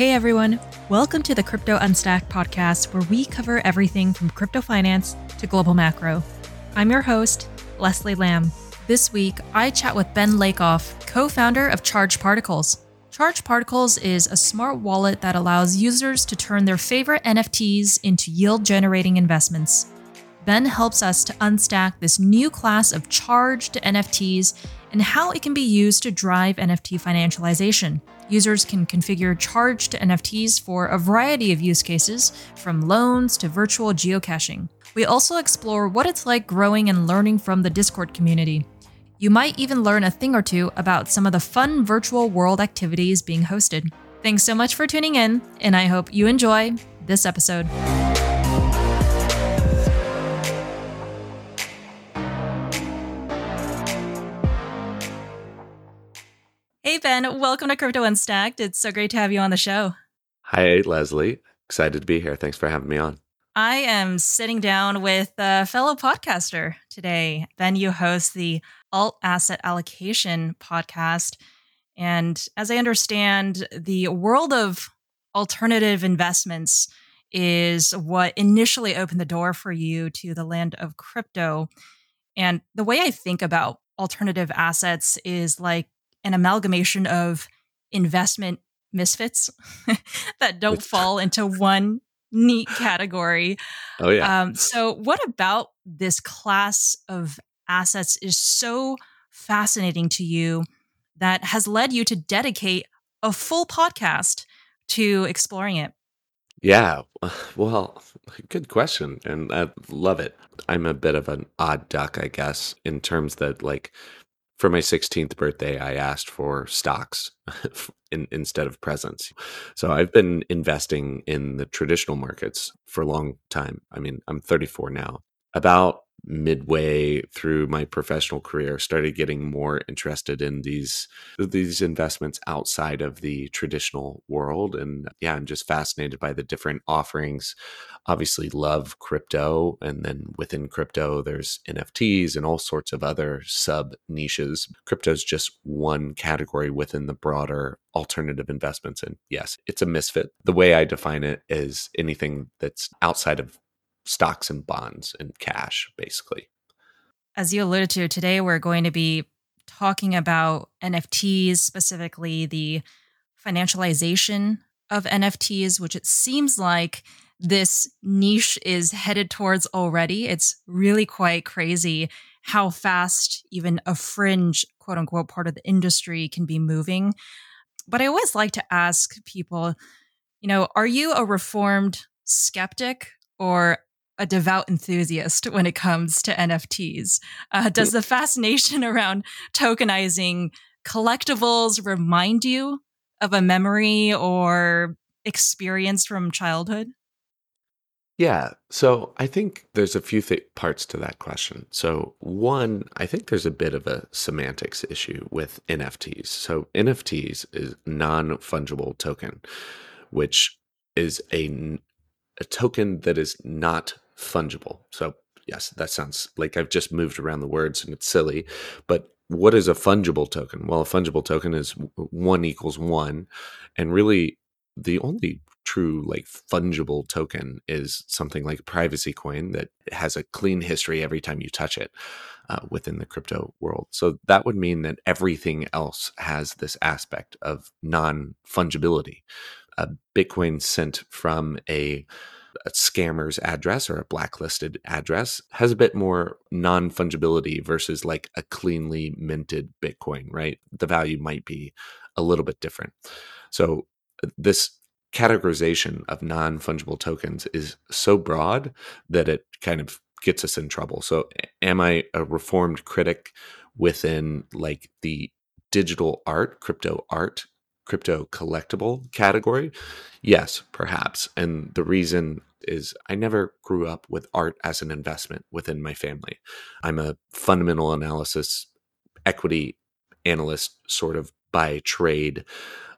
Hey everyone, welcome to the Crypto Unstacked podcast where we cover everything from crypto finance to global macro. I'm your host, Leslie Lamb. This week, I chat with Ben Lakoff, co founder of Charged Particles. Charged Particles is a smart wallet that allows users to turn their favorite NFTs into yield generating investments. Ben helps us to unstack this new class of charged NFTs and how it can be used to drive NFT financialization. Users can configure charged NFTs for a variety of use cases, from loans to virtual geocaching. We also explore what it's like growing and learning from the Discord community. You might even learn a thing or two about some of the fun virtual world activities being hosted. Thanks so much for tuning in, and I hope you enjoy this episode. Hey, Ben, welcome to Crypto Unstacked. It's so great to have you on the show. Hi, Leslie. Excited to be here. Thanks for having me on. I am sitting down with a fellow podcaster today. Ben, you host the Alt Asset Allocation podcast. And as I understand, the world of alternative investments is what initially opened the door for you to the land of crypto. And the way I think about alternative assets is like an amalgamation of investment misfits that don't fall into one neat category. Oh yeah. Um, so, what about this class of assets is so fascinating to you that has led you to dedicate a full podcast to exploring it? Yeah, well, good question, and I love it. I'm a bit of an odd duck, I guess, in terms that like for my 16th birthday, I asked for stocks in, instead of presents. So I've been investing in the traditional markets for a long time. I mean, I'm 34 now. About midway through my professional career started getting more interested in these these investments outside of the traditional world. And yeah i'm just fascinated by the different offerings. Obviously love crypto and then within crypto there's nfts and all sorts of other sub niches. Crypto is just one category within the broader alternative investments. And yes it's a misfit. The way i define it is anything that's outside of stocks and bonds and cash, basically. As you alluded to, today we're going to be talking about NFTs, specifically the financialization of NFTs, which it seems like this niche is headed towards already. It's really quite crazy how fast even a fringe, quote unquote, part of the industry can be moving. But I always like to ask people, you know, are you a reformed skeptic or a devout enthusiast when it comes to NFTs. Uh, does the fascination around tokenizing collectibles remind you of a memory or experience from childhood? Yeah. So I think there's a few th- parts to that question. So, one, I think there's a bit of a semantics issue with NFTs. So, NFTs is non fungible token, which is a, a token that is not fungible. So, yes, that sounds like I've just moved around the words and it's silly. But what is a fungible token? Well, a fungible token is one equals one. And really, the only true like fungible token is something like privacy coin that has a clean history every time you touch it uh, within the crypto world so that would mean that everything else has this aspect of non fungibility a bitcoin sent from a a scammer's address or a blacklisted address has a bit more non fungibility versus like a cleanly minted Bitcoin, right? The value might be a little bit different. So, uh, this categorization of non fungible tokens is so broad that it kind of gets us in trouble. So, am I a reformed critic within like the digital art, crypto art crypto collectible category? Yes, perhaps. And the reason is I never grew up with art as an investment within my family. I'm a fundamental analysis equity analyst sort of by trade.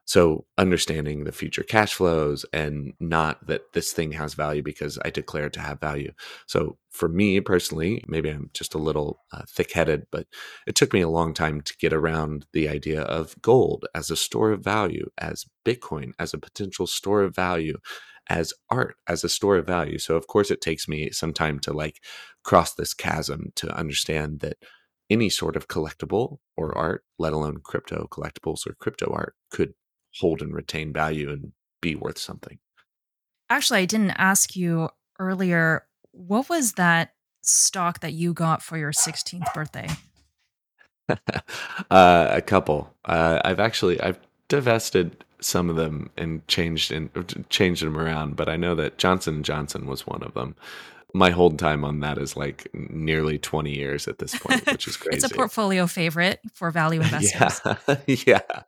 So understanding the future cash flows and not that this thing has value because I declare it to have value. So for me personally, maybe I'm just a little uh, thick headed, but it took me a long time to get around the idea of gold as a store of value, as Bitcoin as a potential store of value, as art as a store of value. So of course it takes me some time to like cross this chasm to understand that any sort of collectible or art, let alone crypto collectibles or crypto art, could hold and retain value and be worth something. Actually, I didn't ask you earlier, what was that stock that you got for your 16th birthday? uh, a couple. Uh, I've actually I've divested some of them and changed and changed them around, but I know that Johnson Johnson was one of them my hold time on that is like nearly 20 years at this point, which is crazy. it's a portfolio favorite for value investors. yeah. yeah.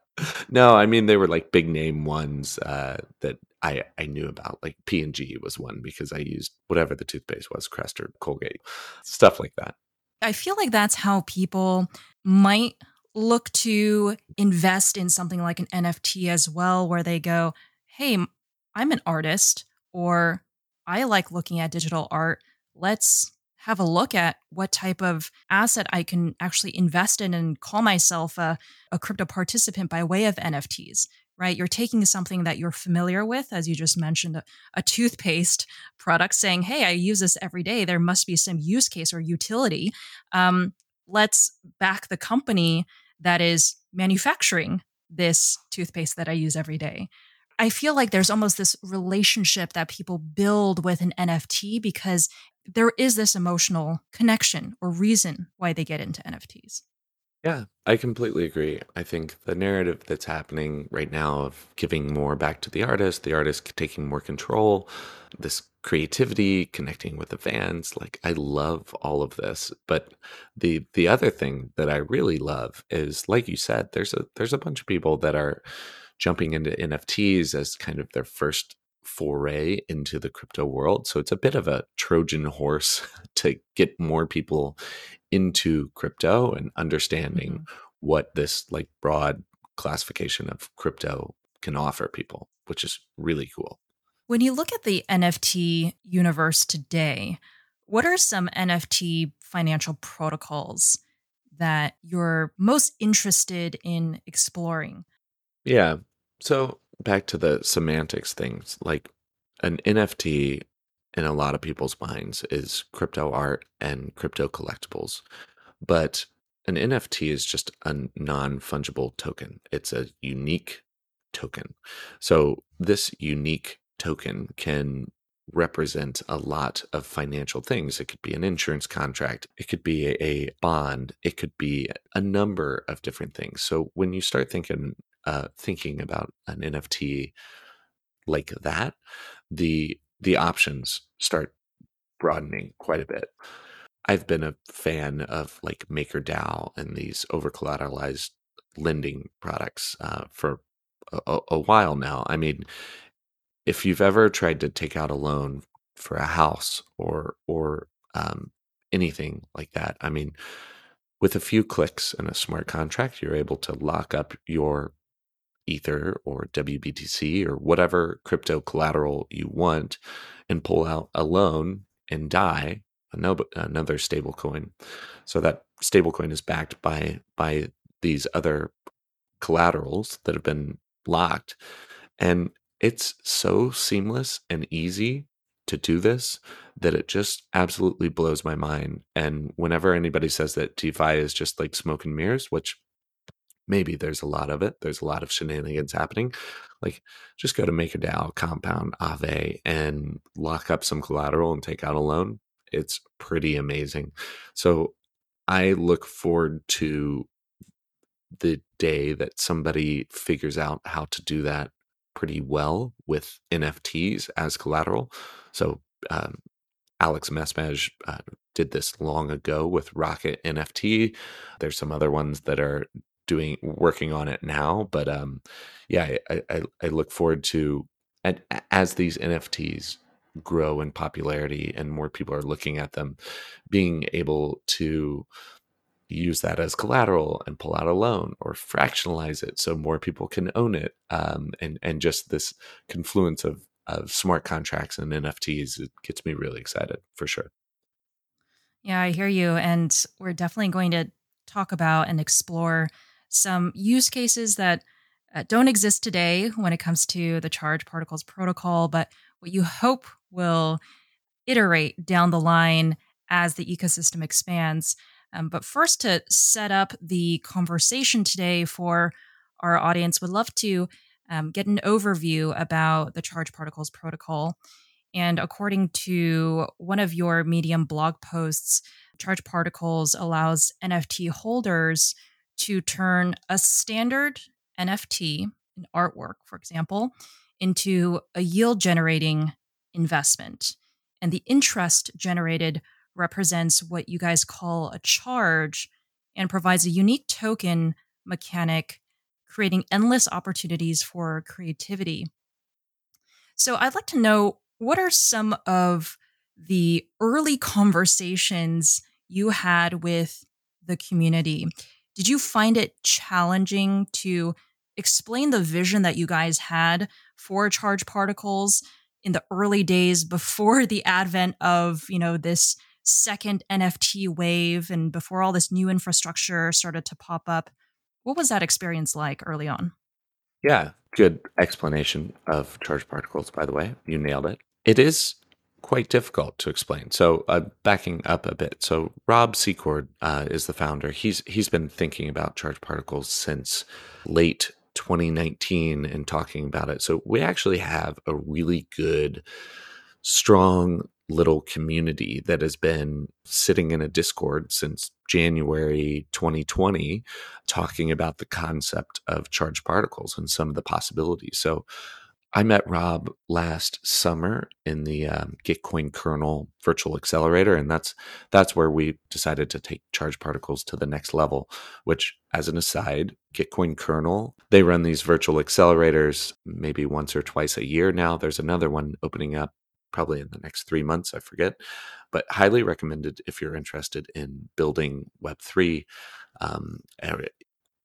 No, I mean they were like big name ones uh, that I I knew about. Like P and G was one because I used whatever the toothpaste was, Crest or Colgate, stuff like that. I feel like that's how people might look to invest in something like an NFT as well, where they go, "Hey, I'm an artist," or I like looking at digital art. Let's have a look at what type of asset I can actually invest in and call myself a, a crypto participant by way of NFTs, right? You're taking something that you're familiar with, as you just mentioned, a, a, toothpaste product, saying, hey, I use this every day. There must be some use case or utility. Um, let's back the company that is manufacturing this toothpaste that I use every day. I feel like there's almost this relationship that people build with an NFT because there is this emotional connection or reason why they get into NFTs. Yeah, I completely agree. I think the narrative that's happening right now of giving more back to the artist, the artist taking more control, this creativity, connecting with the fans, like I love all of this. But the the other thing that I really love is like you said, there's a there's a bunch of people that are jumping into NFTs as kind of their first foray into the crypto world. So it's a bit of a Trojan horse to get more people into crypto and understanding mm-hmm. what this like broad classification of crypto can offer people, which is really cool. When you look at the NFT universe today, what are some NFT financial protocols that you're most interested in exploring? Yeah. So back to the semantics things, like an NFT in a lot of people's minds is crypto art and crypto collectibles. But an NFT is just a non fungible token, it's a unique token. So this unique token can represent a lot of financial things. It could be an insurance contract, it could be a, bond, it could be a number of different things. So when you start thinking uh, thinking about an NFT like that, the the options start broadening quite a bit. I've been a fan of like MakerDAO and these over collateralized lending products uh, for a, a, while now. I mean, if you've ever tried to take out a loan for a house or or um, anything like that, I mean, with a few clicks and a smart contract, you're able to lock up your Ether or WBTC or whatever crypto collateral you want and pull out a loan and DAI another stable coin. So that stable coin is backed by by these other collaterals that have been locked. And it's so seamless and easy to do this that it just absolutely blows my mind. And whenever anybody says that DeFi is just like smoke and mirrors, which maybe there's a lot of it. There's a lot of shenanigans happening. Like just go to MakerDAO, Compound, Aave, and lock up some collateral and take out a loan. It's pretty amazing. So I look forward to the day that somebody figures out how to do that pretty well with NFTs as collateral. So um, Alex Masmej uh, did this long ago with Rocket NFT. There's some other ones that are doing working on it now but um yeah i i, I look forward to and as these nfts grow in popularity and more people are looking at them being able to use that as collateral and pull out a loan or fractionalize it so more people can own it um, and and just this confluence of of smart contracts and nfts it gets me really excited for sure. Yeah i hear you and we're definitely going to talk about and explore some use cases that uh, don't exist today when it comes to the charge particles protocol but what you hope will iterate down the line as the ecosystem expands um, but first, to set up the conversation today for our audience, would love to um, get an overview about the Charge Particles protocol. And according to one of your Medium blog posts, Charge Particles allows NFT holders to turn a standard NFT, an artwork, for example, into a yield generating investment. And the interest generated represents what you guys call a charge and provides a unique token mechanic, creating endless opportunities for creativity. So, I'd like to know what are some of the early conversations you had with the community? Did you find it challenging to explain the vision that you guys had for charge particles in the early days before the advent of, you know, this second NFT wave and before all this new infrastructure started to pop up. What was that experience like early on? Yeah, good explanation of charge particles, by the way. You nailed it. It is quite difficult to explain. So, uh, backing up a bit. So, Rob Secord uh, is the founder. He's he's been thinking about charged particles since late 2019 and talking about it. So, we actually have a really good, strong little community that has been sitting in a Discord since January 2020, talking about the concept of charged particles and some of the possibilities. So, I met Rob last summer in the um, Gitcoin kernel virtual accelerator, and that's that's where we decided to take charge particles to the next level. Which, as an aside, Gitcoin kernel they run these virtual accelerators maybe once or twice a year now. There's another one opening up probably in the next three months. I forget, but highly recommended if you're interested in building Web three. Um,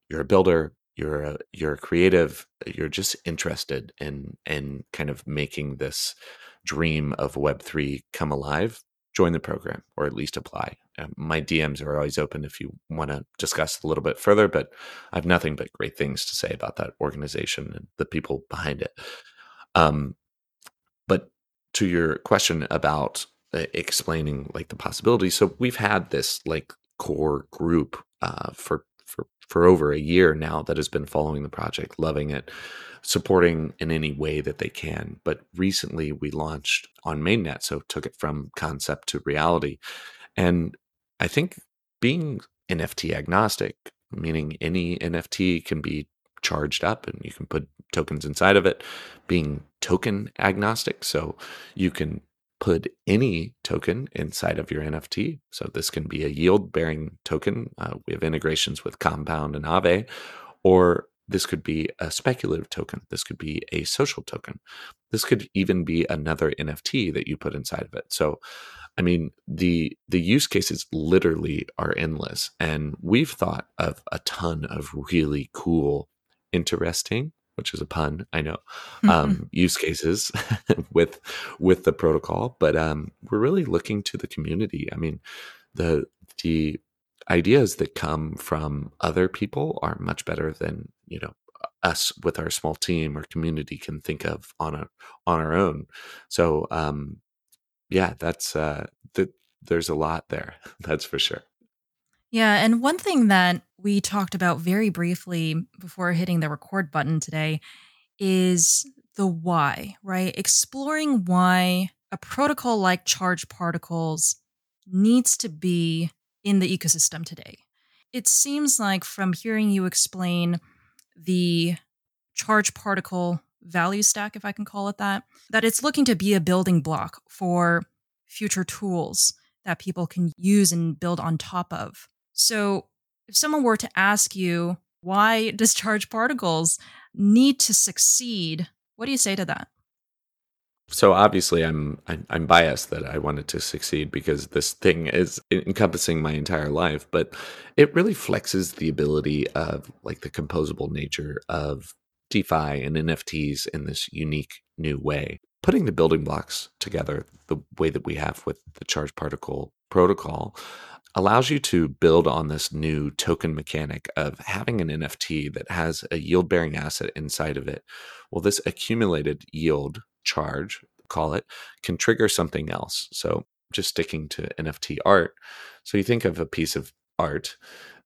you're a builder, you're a you're a creative, you're just interested in in kind of making this dream of Web three come alive. Join the program, or at least apply. Um, my DMs are always open if you want to discuss a little bit further. But I have nothing but great things to say about that organization and the people behind it. Um, but to your question about uh, explaining like the possibilities so we've had this like core group uh, for for for over a year now that has been following the project loving it supporting in any way that they can but recently we launched on mainnet so took it from concept to reality and i think being nft agnostic meaning any nft can be charged up and you can put tokens inside of it, being token agnostic. So you can put any token inside of your NFT. So this can be a yield bearing token. Uh, we have integrations with Compound and Aave, or this could be a speculative token. This could be a social token. This could even be another NFT that you put inside of it. So, I mean, the the use cases literally are endless, and we've thought of a ton of really cool interesting which is a pun i know um, use cases with with the protocol but um, we're really looking to the community. I mean the the ideas that come from other people are much better than you know us with our small team or community can think of on a on our own. So um yeah that's uh the, there's a lot there that's for sure yeah. And one thing that we talked about very briefly before hitting the record button today is the why, right? Exploring why a protocol like charge particles needs to be in the ecosystem today. It seems like from hearing you explain the charge particle value stack, if I can call it that, that it's looking to be a building block for future tools that people can use and build on top of. So, if someone were to ask you, why does charge particles need to succeed? What do you say to that? so obviously I'm, I'm I'm biased that I wanted to succeed because this thing is encompassing my entire life, but it really flexes the ability of like the composable nature of DeFi and NFTs in this unique new way. Putting the building blocks together the way that we have with the charge particle protocol allows you to build on this new token mechanic of having an NFT that has a yield bearing asset inside of it. Well, this accumulated yield charge, call it, can trigger something else. So just sticking to NFT art. So you think of a piece of art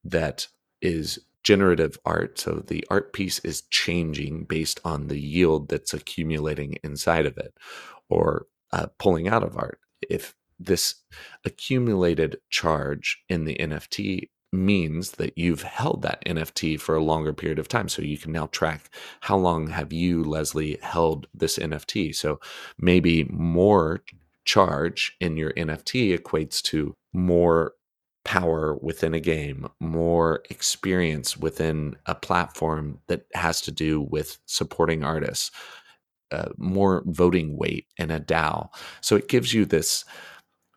that is generative art. So the art piece is changing based on the yield that's accumulating inside of it or uh, pulling out of art. If this accumulated charge in the NFT means that you've held that NFT for a longer period of time. So you can now track how long have you, Leslie, held this NFT. So maybe more charge in your NFT equates to more power within a game, more experience within a platform that has to do with supporting artists, uh, more voting weight in a DAO. So it gives you this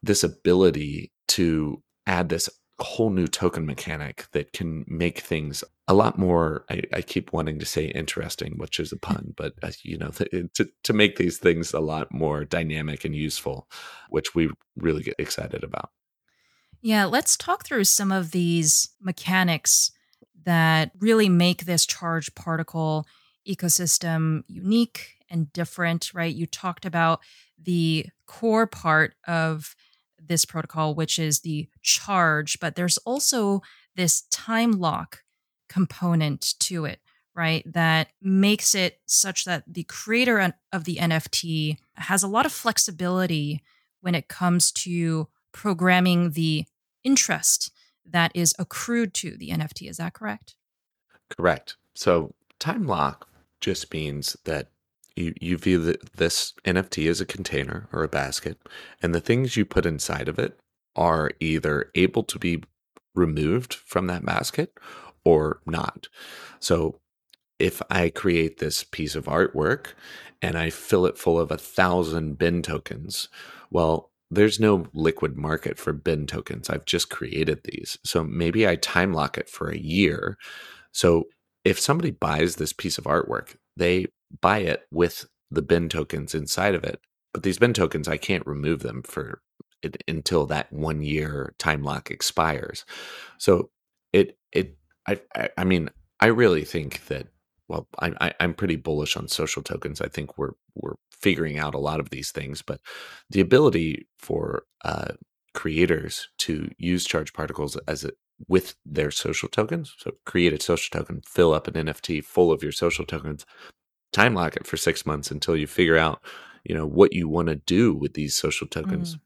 this ability to add this whole new token mechanic that can make things a lot more I, I keep wanting to say interesting which is a pun but uh, you know to, to make these things a lot more dynamic and useful which we really get excited about. Yeah let's talk through some of these mechanics that really make this charged particle ecosystem unique and different right? You talked about the core part of this protocol, which is the charge, but there's also this time lock component to it, right? That makes it such that the creator of the NFT has a lot of flexibility when it comes to programming the interest that is accrued to the NFT. Is that correct? Correct. So time lock just means that you, you view the, this NFT as a container or a basket, and the things you put inside of it are either able to be removed from that basket or not. So if I create this piece of artwork and I fill it full of a thousand bin tokens, well, there's no liquid market for bin tokens. I've just created these. So maybe I time lock it for a year. So if somebody buys this piece of artwork, they buy it with the bin tokens inside of it. But these bin tokens, I can't remove them for it until that one year time lock expires. So it it I I mean I really think that well I, I I'm pretty bullish on social tokens. I think we're we're figuring out a lot of these things, but the ability for uh, creators to use charge particles as a with their social tokens. So create a social token, fill up an NFT full of your social tokens, time lock it for six months until you figure out you know what you want to do with these social tokens. Mm.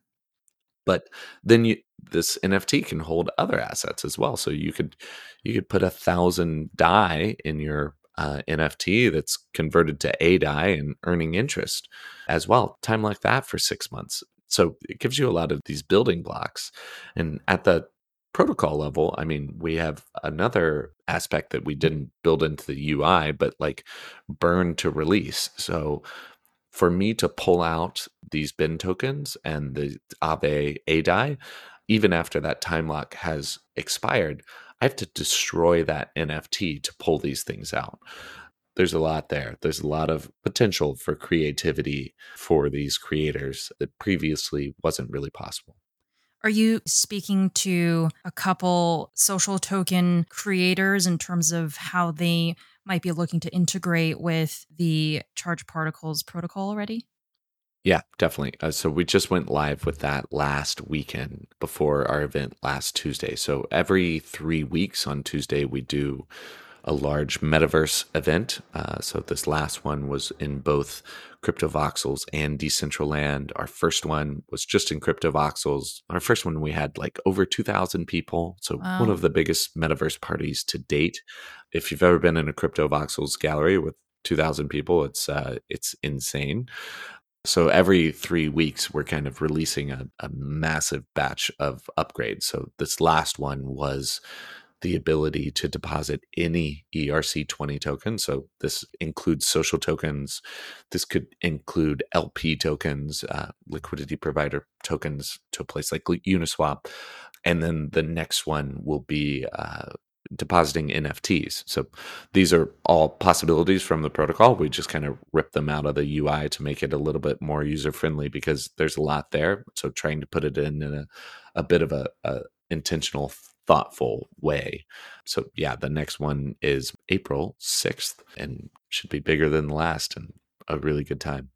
but then you this nft can hold other assets as well. So you could you could put a thousand DAI in your uh, nft that's converted to a DAI and earning interest as well. Time like that for six months. So it gives you a lot of these building blocks. And at the protocol level, I mean, we have another aspect that we didn't build into the UI, but like burn to release. So for me to pull out these bin tokens and the Aave ADAI, even after that time lock has expired, I have to destroy that NFT to pull these things out. There's a lot there. There's a lot of potential for creativity for these creators that previously wasn't really possible. Are you speaking to a couple social token creators in terms of how they might be looking to integrate with the charge particles protocol already? Yeah, definitely. Uh, so we just went live with that last weekend before our event last Tuesday. So every three weeks on Tuesday, we do a large metaverse event. Uh, so this last one was in both CryptoVoxels and Decentraland. Our first one was just in CryptoVoxels. Our first one we had like over 2,000 people. So wow. one of the biggest metaverse parties to date. If you've ever been in a CryptoVoxels gallery with 2,000 people, it's uh, it's insane. So every three weeks, we're kind of releasing a, a massive batch of upgrades. So this last one was the ability to deposit any ERC20 token. So this includes social tokens. This could include LP tokens, uh, liquidity provider tokens to a place like Uniswap. And then the next one will be uh, depositing NFTs. So these are all possibilities from the protocol. We just kind of rip them out of the UI to make it a little bit more user friendly because there's a lot there. So trying to put it in, in a, a bit of a, a intentional thoughtful way. So yeah, the next one is April 6th and should be bigger than the last and a really good time.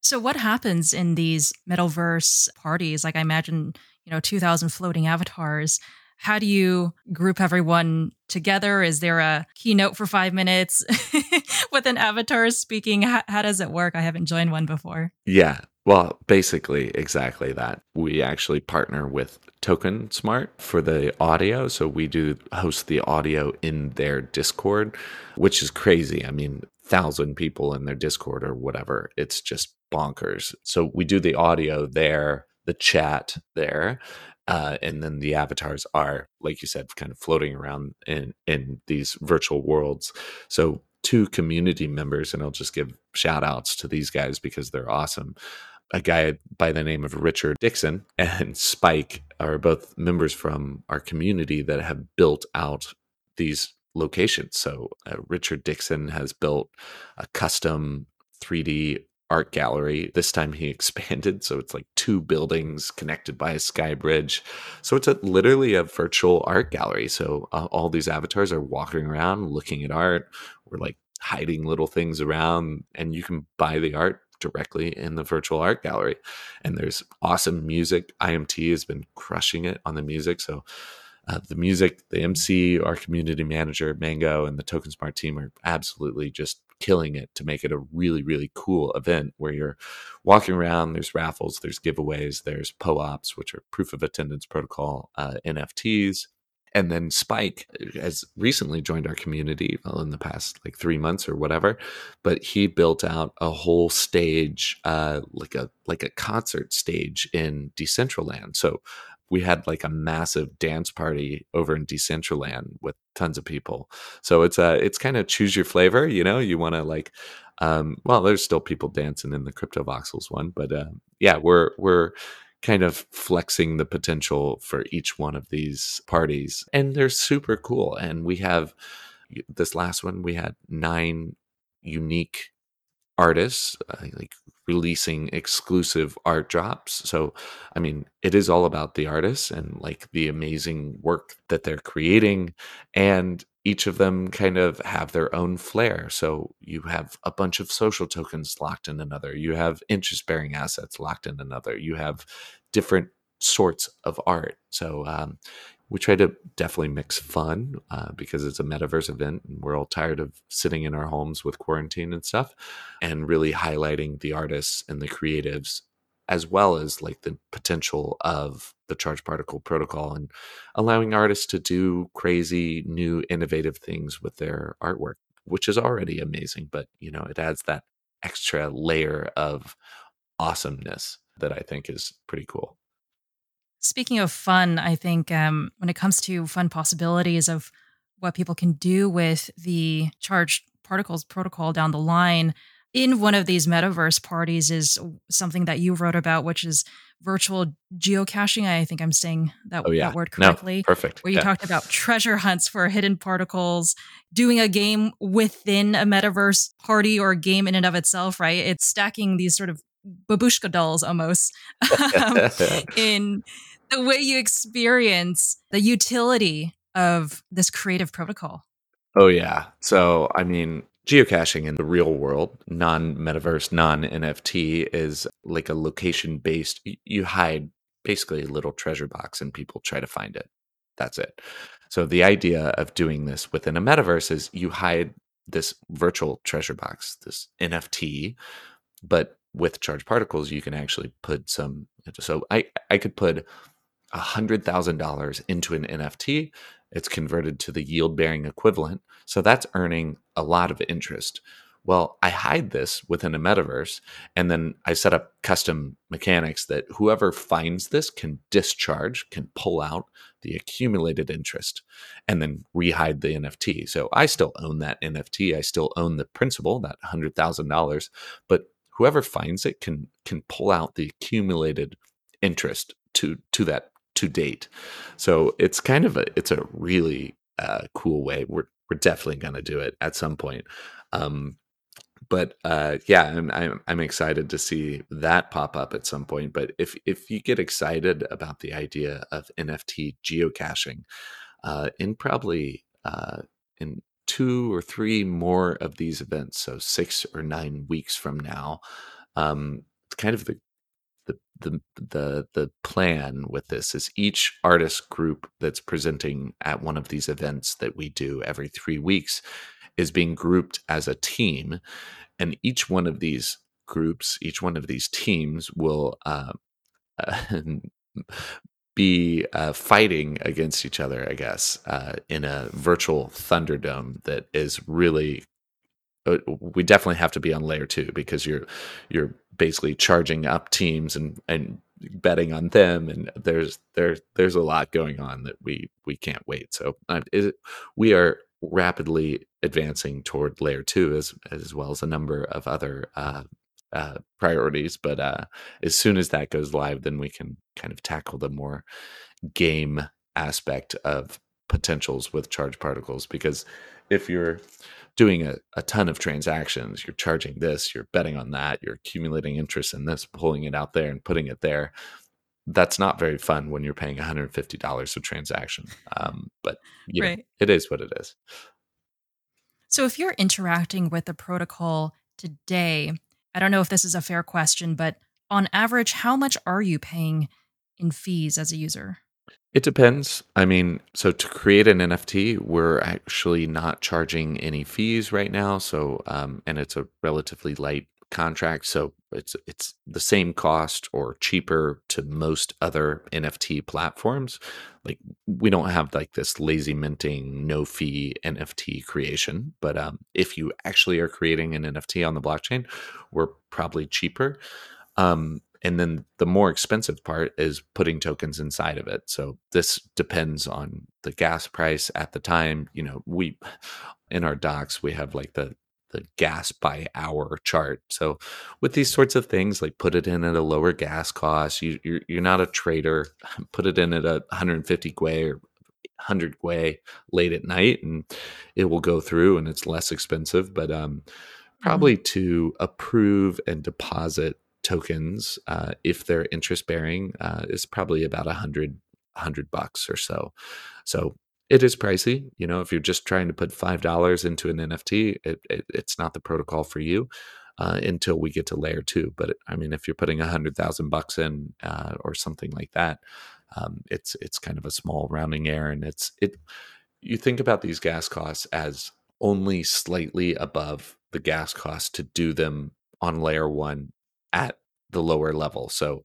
So what happens in these metaverse parties? Like I imagine, you know, 2000 floating avatars how do you group everyone together? Is there a keynote for five minutes with an avatar speaking? How, how, does it work? I haven't joined one before. Yeah. Well, basically, exactly that. We actually partner with Token Smart for the audio. So we do host the audio in their Discord, which is crazy. I mean, thousand people in their Discord or whatever. It's just bonkers. So we do the audio there, the chat there, uh, and then the avatars are, like you said, kind of floating around in in these virtual worlds. So two community members, and I'll just give shout outs to these guys because they're awesome. A guy by the name of Richard Dixon and Spike are both members from our community that have built out these locations. So uh, Richard Dixon has built a custom 3D art gallery. This time he expanded, so it's like two buildings connected by a sky bridge. So it's a, literally a virtual art gallery. So uh, all these avatars are walking around looking at art. We're like hiding little things around, and you can buy the art directly in the virtual art gallery. And there's awesome music. IMT has been crushing it on the music. So uh, the music, the MC, our community manager, Mango, and the Token Smart team are absolutely just killing it to make it a really, really cool event where you're walking around. There's raffles, there's giveaways, there's POAPs, which are proof of attendance protocol uh, NFTs. And then Spike has recently joined our community well, in the past like three months or whatever, but he built out a whole stage, uh, like a like a concert stage in Decentraland. So we had like a massive dance party over in Decentraland with tons of people. So it's a it's kind of choose your flavor, you know. You want to like, um, well, there's still people dancing in the crypto voxels one, but uh, yeah, we're we're kind of flexing the potential for each one of these parties, and they're super cool. And we have this last one, we had nine unique artists uh, like releasing exclusive art drops. So i mean it is all about the artists and like the amazing work that they're creating. And each of them kind of have their own flair. So you have a bunch of social tokens locked in another. You have interest bearing assets locked in another. You have different sorts of art. So um, we try to definitely mix fun uh, because it's a metaverse event and we're all tired of sitting in our homes with quarantine and stuff and really highlighting the artists and the creatives as well as like the potential of the charge particle protocol and allowing artists to do crazy new innovative things with their artwork which is already amazing but you know it adds that extra layer of awesomeness that i think is pretty cool. Speaking of fun, I think um, when it comes to fun possibilities of what people can do with the charged particles protocol down the line, in one of these metaverse parties is something that you wrote about, which is virtual geocaching. I think I'm saying that, oh, yeah. that word correctly. No, perfect. Where you yeah. talked about treasure hunts for hidden particles, doing a game within a metaverse party or a game in and of itself, right? It's stacking these sort of babushka dolls almost um, in the way you experience the utility of this creative protocol. Oh, yeah. So, I mean, geocaching in the real world, non metaverse, non NFT, is like a location based, you hide basically a little treasure box and people try to find it. That's it. So, the idea of doing this within a metaverse is you hide this virtual treasure box, this NFT, but with charged particles, you can actually put some. So, I, I could put $100,000 into an NFT, it's converted to the yield bearing equivalent. So that's earning a lot of interest. Well, I hide this within a metaverse, and then I set up custom mechanics that whoever finds this can discharge, can pull out the accumulated interest, and then rehide the NFT. So I still own that NFT. I still own the principal, that hundred thousand dollars, but whoever finds it can can pull out the accumulated interest to to that to date. So it's kind of a it's a really uh, cool way. We're we're definitely going to do it at some point. Um, but uh, yeah, I'm, I'm I'm excited to see that pop up at some point. But if if you get excited about the idea of NFT geocaching, uh, in probably uh, in two or three more of these events, so six or nine weeks from now, um, it's kind of the the the the the plan with this is each artist group that's presenting at one of these events that we do every three weeks is being grouped as a team, and each one of these groups, each one of these teams will uh, be uh, fighting against each other, I guess, uh, in a virtual Thunderdome that is really. Uh, we definitely have to be on layer two because you're you're basically charging up teams and and betting on them, and there's there's there's a lot going on that we we can't wait. So uh, it, we are rapidly advancing toward layer two as as well as a number of other uh, uh, priorities. But uh, as soon as that goes live, then we can kind of tackle the more game aspect of potentials with charge particles. Because if you're doing a, a ton of transactions, you're charging this, you're betting on that, you're accumulating interest in this, pulling it out there and putting it there. That's not very fun when you're paying $150 a transaction. Um, but you right. know, it is what it is. So if you're interacting with the protocol today, I don't know if this is a fair question, but on average, how much are you paying in fees as a user? It depends. I mean, so to create an NFT, we're actually not charging any fees right now. So, um, and it's a relatively light contract, so it's it's the same cost or cheaper to most other NFT platforms. Like we don't have like this lazy minting, no fee NFT creation, but um, if you actually are creating an NFT on the blockchain, we're probably cheaper. Um, and then the more expensive part is putting tokens inside of it. So this depends on the gas price at the time. You know, we in our docs we have like the the gas by hour chart. So with these sorts of things, like put it in at a lower gas cost. You, you're you're not a trader. Put it in at a 150 gwei or 100 gwei late at night, and it will go through, and it's less expensive. But um, probably mm-hmm. to approve and deposit tokens, uh, if they're interest bearing, uh, is probably about a hundred hundred bucks or so. So it is pricey. You know, if you're just trying to put five dollars into an NFT, it, it, it's not the protocol for you uh, until we get to layer two. But I mean, if you're putting a hundred thousand bucks in uh, or something like that, um, it's it's kind of a small rounding error, and it's it. You think about these gas costs as only slightly above the gas cost to do them on layer one at the lower level. So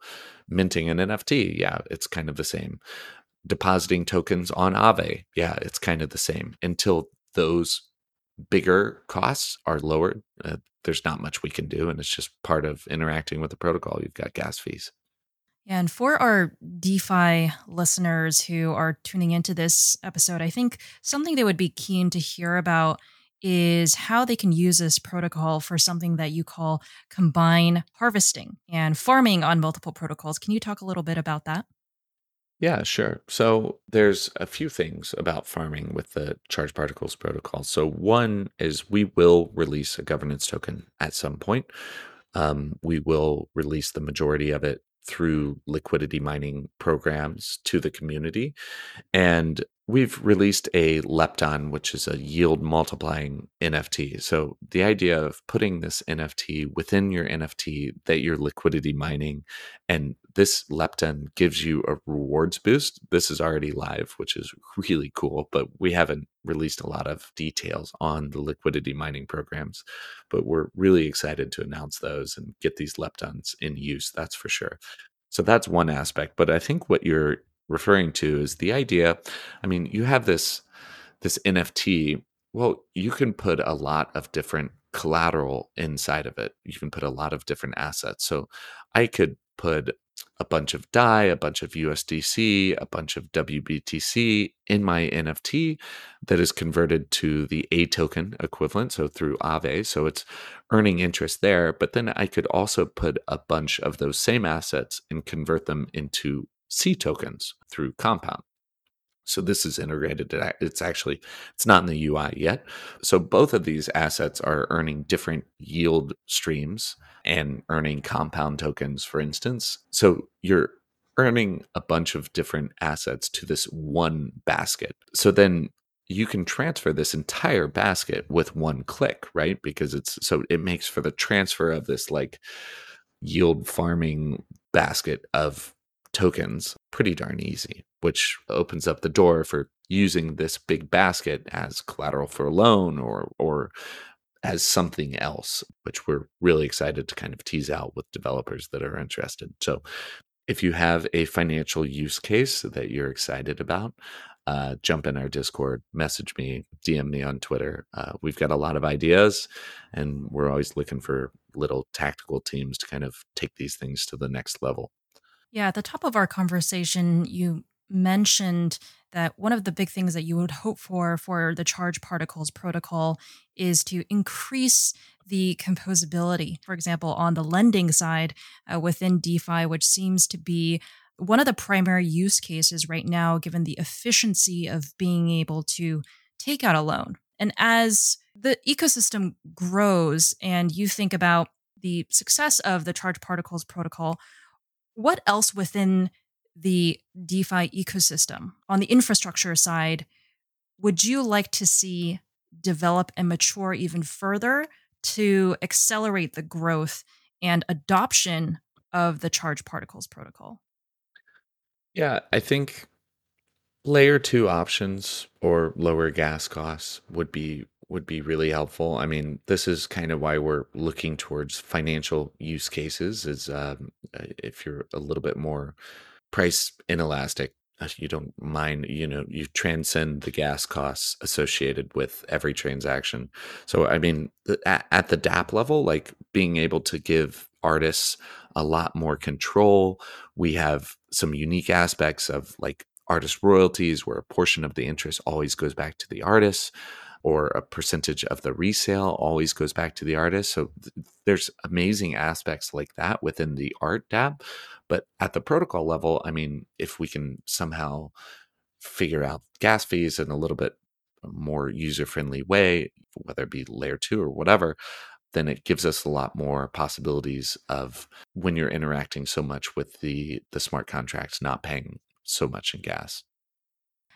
minting an NFT, yeah, it's kind of the same depositing tokens on Aave, yeah, it's kind of the same. Until those bigger costs are lowered, uh, there's not much we can do. And it's just part of interacting with the protocol. You've got gas fees. Yeah, and for our DeFi listeners who are tuning into this episode, I think something they would be keen to hear about is how they can use this protocol for something that you call combine harvesting and farming on multiple protocols. Can you talk a little bit about that? Yeah, sure. So there's a few things about farming with the charge particles protocol. So one is we will release a governance token at some point. Um, we will release the majority of it through liquidity mining programs to the community. And we've released a Lepton, which is a yield multiplying NFT. So the idea of putting this NFT within your NFT that you're liquidity mining, and this Lepton gives you a rewards boost. This is already live, which is really cool, but we haven't released a lot of details on the liquidity mining programs. But we're really excited to announce those and get these Leptons in use, that's for sure. So that's one aspect. But I think what you're referring to is the idea i mean you have this this nft well you can put a lot of different collateral inside of it. You can put a lot of different assets. So I could put a bunch of DAI, a bunch of USDC, a bunch of WBTC in my NFT that is converted to the A token equivalent, so through Aave. So it's earning interest there. But then I could also put a bunch of those same assets and convert them into C tokens through Compound. So this is integrated. It's actually it's not in the UI yet. So both of these assets are earning different yield streams and earning compound tokens, for instance. So you're earning a bunch of different assets to this one basket. So then you can transfer this entire basket with one click, right? Because it's so it makes for the transfer of this like yield farming basket of tokens pretty darn easy, which opens up the door for using this big basket as collateral for a loan or or as something else, which we're really excited to kind of tease out with developers that are interested. So if you have a financial use case that you're excited about, uh, jump in our Discord, message me, DM me on Twitter. Uh, we've got a lot of ideas, and we're always looking for little tactical teams to kind of take these things to the next level. Yeah, at the top of our conversation, you mentioned that one of the big things that you would hope for for the charged particles protocol is to increase the composability. For example, on the lending side uh, within DeFi, which seems to be one of the primary use cases right now, given the efficiency of being able to take out a loan. And as the ecosystem grows and you think about the success of the charged particles protocol, what else within the DeFi ecosystem on the infrastructure side would you like to see develop and mature even further to accelerate the growth and adoption of the charged particles protocol? Yeah, I think layer 2 options or lower gas costs would be would be really helpful. I mean, this is kind of why we're looking towards financial use cases. Is um, uh, if you're a little bit more price inelastic, uh, you don't mind, you know, you transcend the gas costs associated with every transaction. So, I mean, at, at the DApp level, like being able to give artists a lot more control. We have some unique aspects of like artist royalties where a portion of the interest always goes back to the artists or a percentage of the resale always goes back to the artist. So th- there's amazing aspects like that within the art dApp. But at the protocol level, I mean, if we can somehow figure out gas fees in a little bit more user friendly way, whether it be layer two or whatever, then it gives us a lot more possibilities of when you're interacting so much with the the smart contracts not paying so much in gas.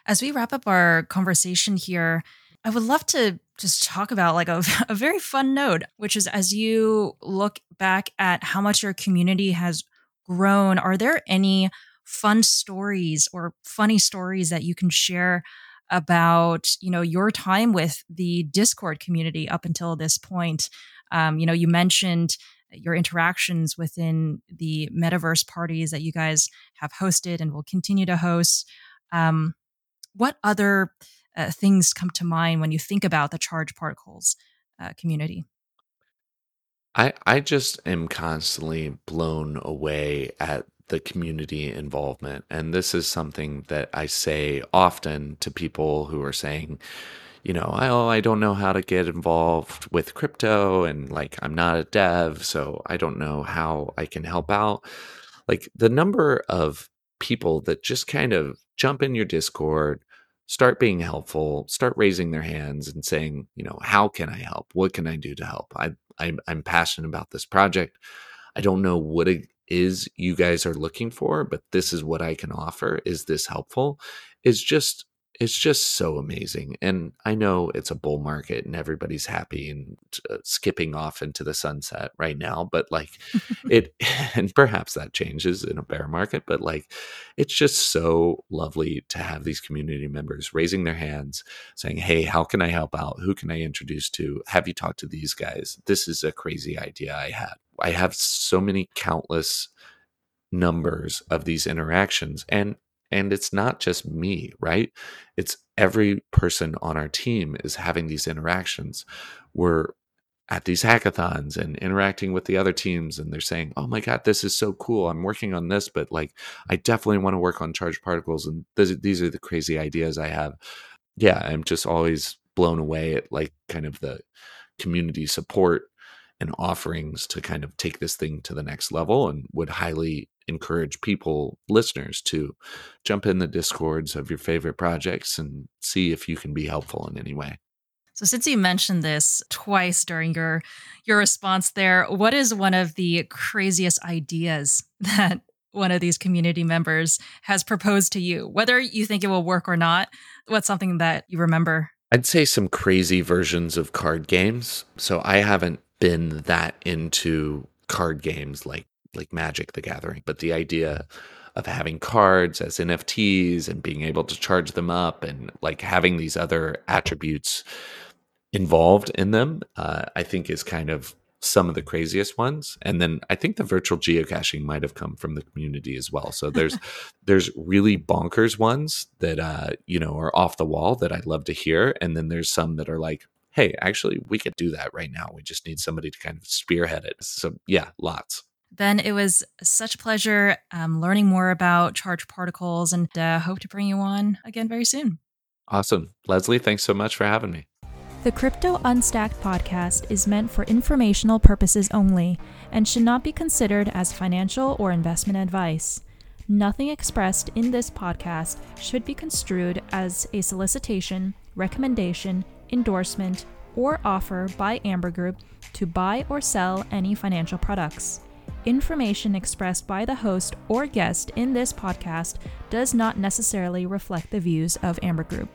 As we wrap up our conversation here, I would love to just talk about like a, a very fun note, which is as you look back at how much your community has grown, are there any fun stories or funny stories that you can share about you know your time with the discord community up until this point? Um, you know you mentioned your interactions within the metaverse parties that you guys have hosted and will continue to host. Um, what other uh, things come to mind when you think about the charged particles uh, community? I I just am constantly blown away at the community involvement, and this is something that I say often to people who are saying, you know, oh, I don't know how to get involved with crypto, and like I'm not a dev, so I don't know how I can help out. Like the number of people that just kind of jump in your Discord, start being helpful, start raising their hands and saying, you know, how can I help? What can I do to help? I, I'm, I'm passionate about this project. I don't know what it is you guys are looking for, but this is what I can offer. Is this helpful? Is just it's just so amazing. And I know it's a bull market and everybody's happy and uh, skipping off into the sunset right now, but like it, and perhaps that changes in a bear market, but like it's just so lovely to have these community members raising their hands saying, Hey, how can I help out? Who can I introduce to? Have you talked to these guys? This is a crazy idea I had. I have so many countless numbers of these interactions and and it's not just me, right? It's every person on our team is having these interactions. We're at these hackathons and interacting with the other teams and they're saying oh my god this is so cool i'm working on this but like i definitely want to work on charged particles and these are the crazy ideas i have yeah i'm just always blown away at like kind of the community support and offerings to kind of take this thing to the next level and would highly encourage people listeners to jump in the discords of your favorite projects and see if you can be helpful in any way so since you mentioned this twice during your your response there, what is one of the craziest ideas that one of these community members has proposed to you? Whether you think it will work or not, what's something that you remember? I'd say some crazy versions of card games. So I haven't been that into card games like like Magic the Gathering, but the idea of having cards as NFTs and being able to charge them up and like having these other attributes involved in them, uh, I think is kind of some of the craziest ones. And then I think the virtual geocaching might have come from the community as well. So there's there's really bonkers ones that uh, you know are off the wall that I'd love to hear. And then there's some that are like, hey, actually we could do that right now. We just need somebody to kind of spearhead it. So yeah, lots. Ben, it was such a pleasure um, learning more about charged particles and uh, hope to bring you on again very soon. Awesome. Leslie, thanks so much for having me. The Crypto Unstacked podcast is meant for informational purposes only and should not be considered as financial or investment advice. Nothing expressed in this podcast should be construed as a solicitation, recommendation, endorsement, or offer by Amber Group to buy or sell any financial products. Information expressed by the host or guest in this podcast does not necessarily reflect the views of Amber Group.